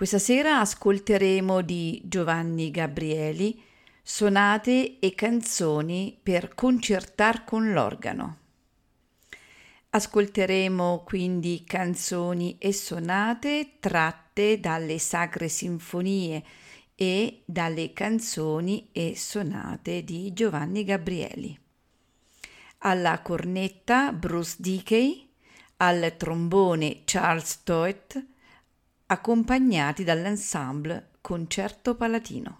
Questa sera ascolteremo di Giovanni Gabrieli sonate e canzoni per concertar con l'organo. Ascolteremo quindi canzoni e sonate tratte dalle sacre sinfonie e dalle canzoni e sonate di Giovanni Gabrieli alla cornetta Bruce Dickey, al trombone Charles Toet, accompagnati dall'ensemble Concerto Palatino.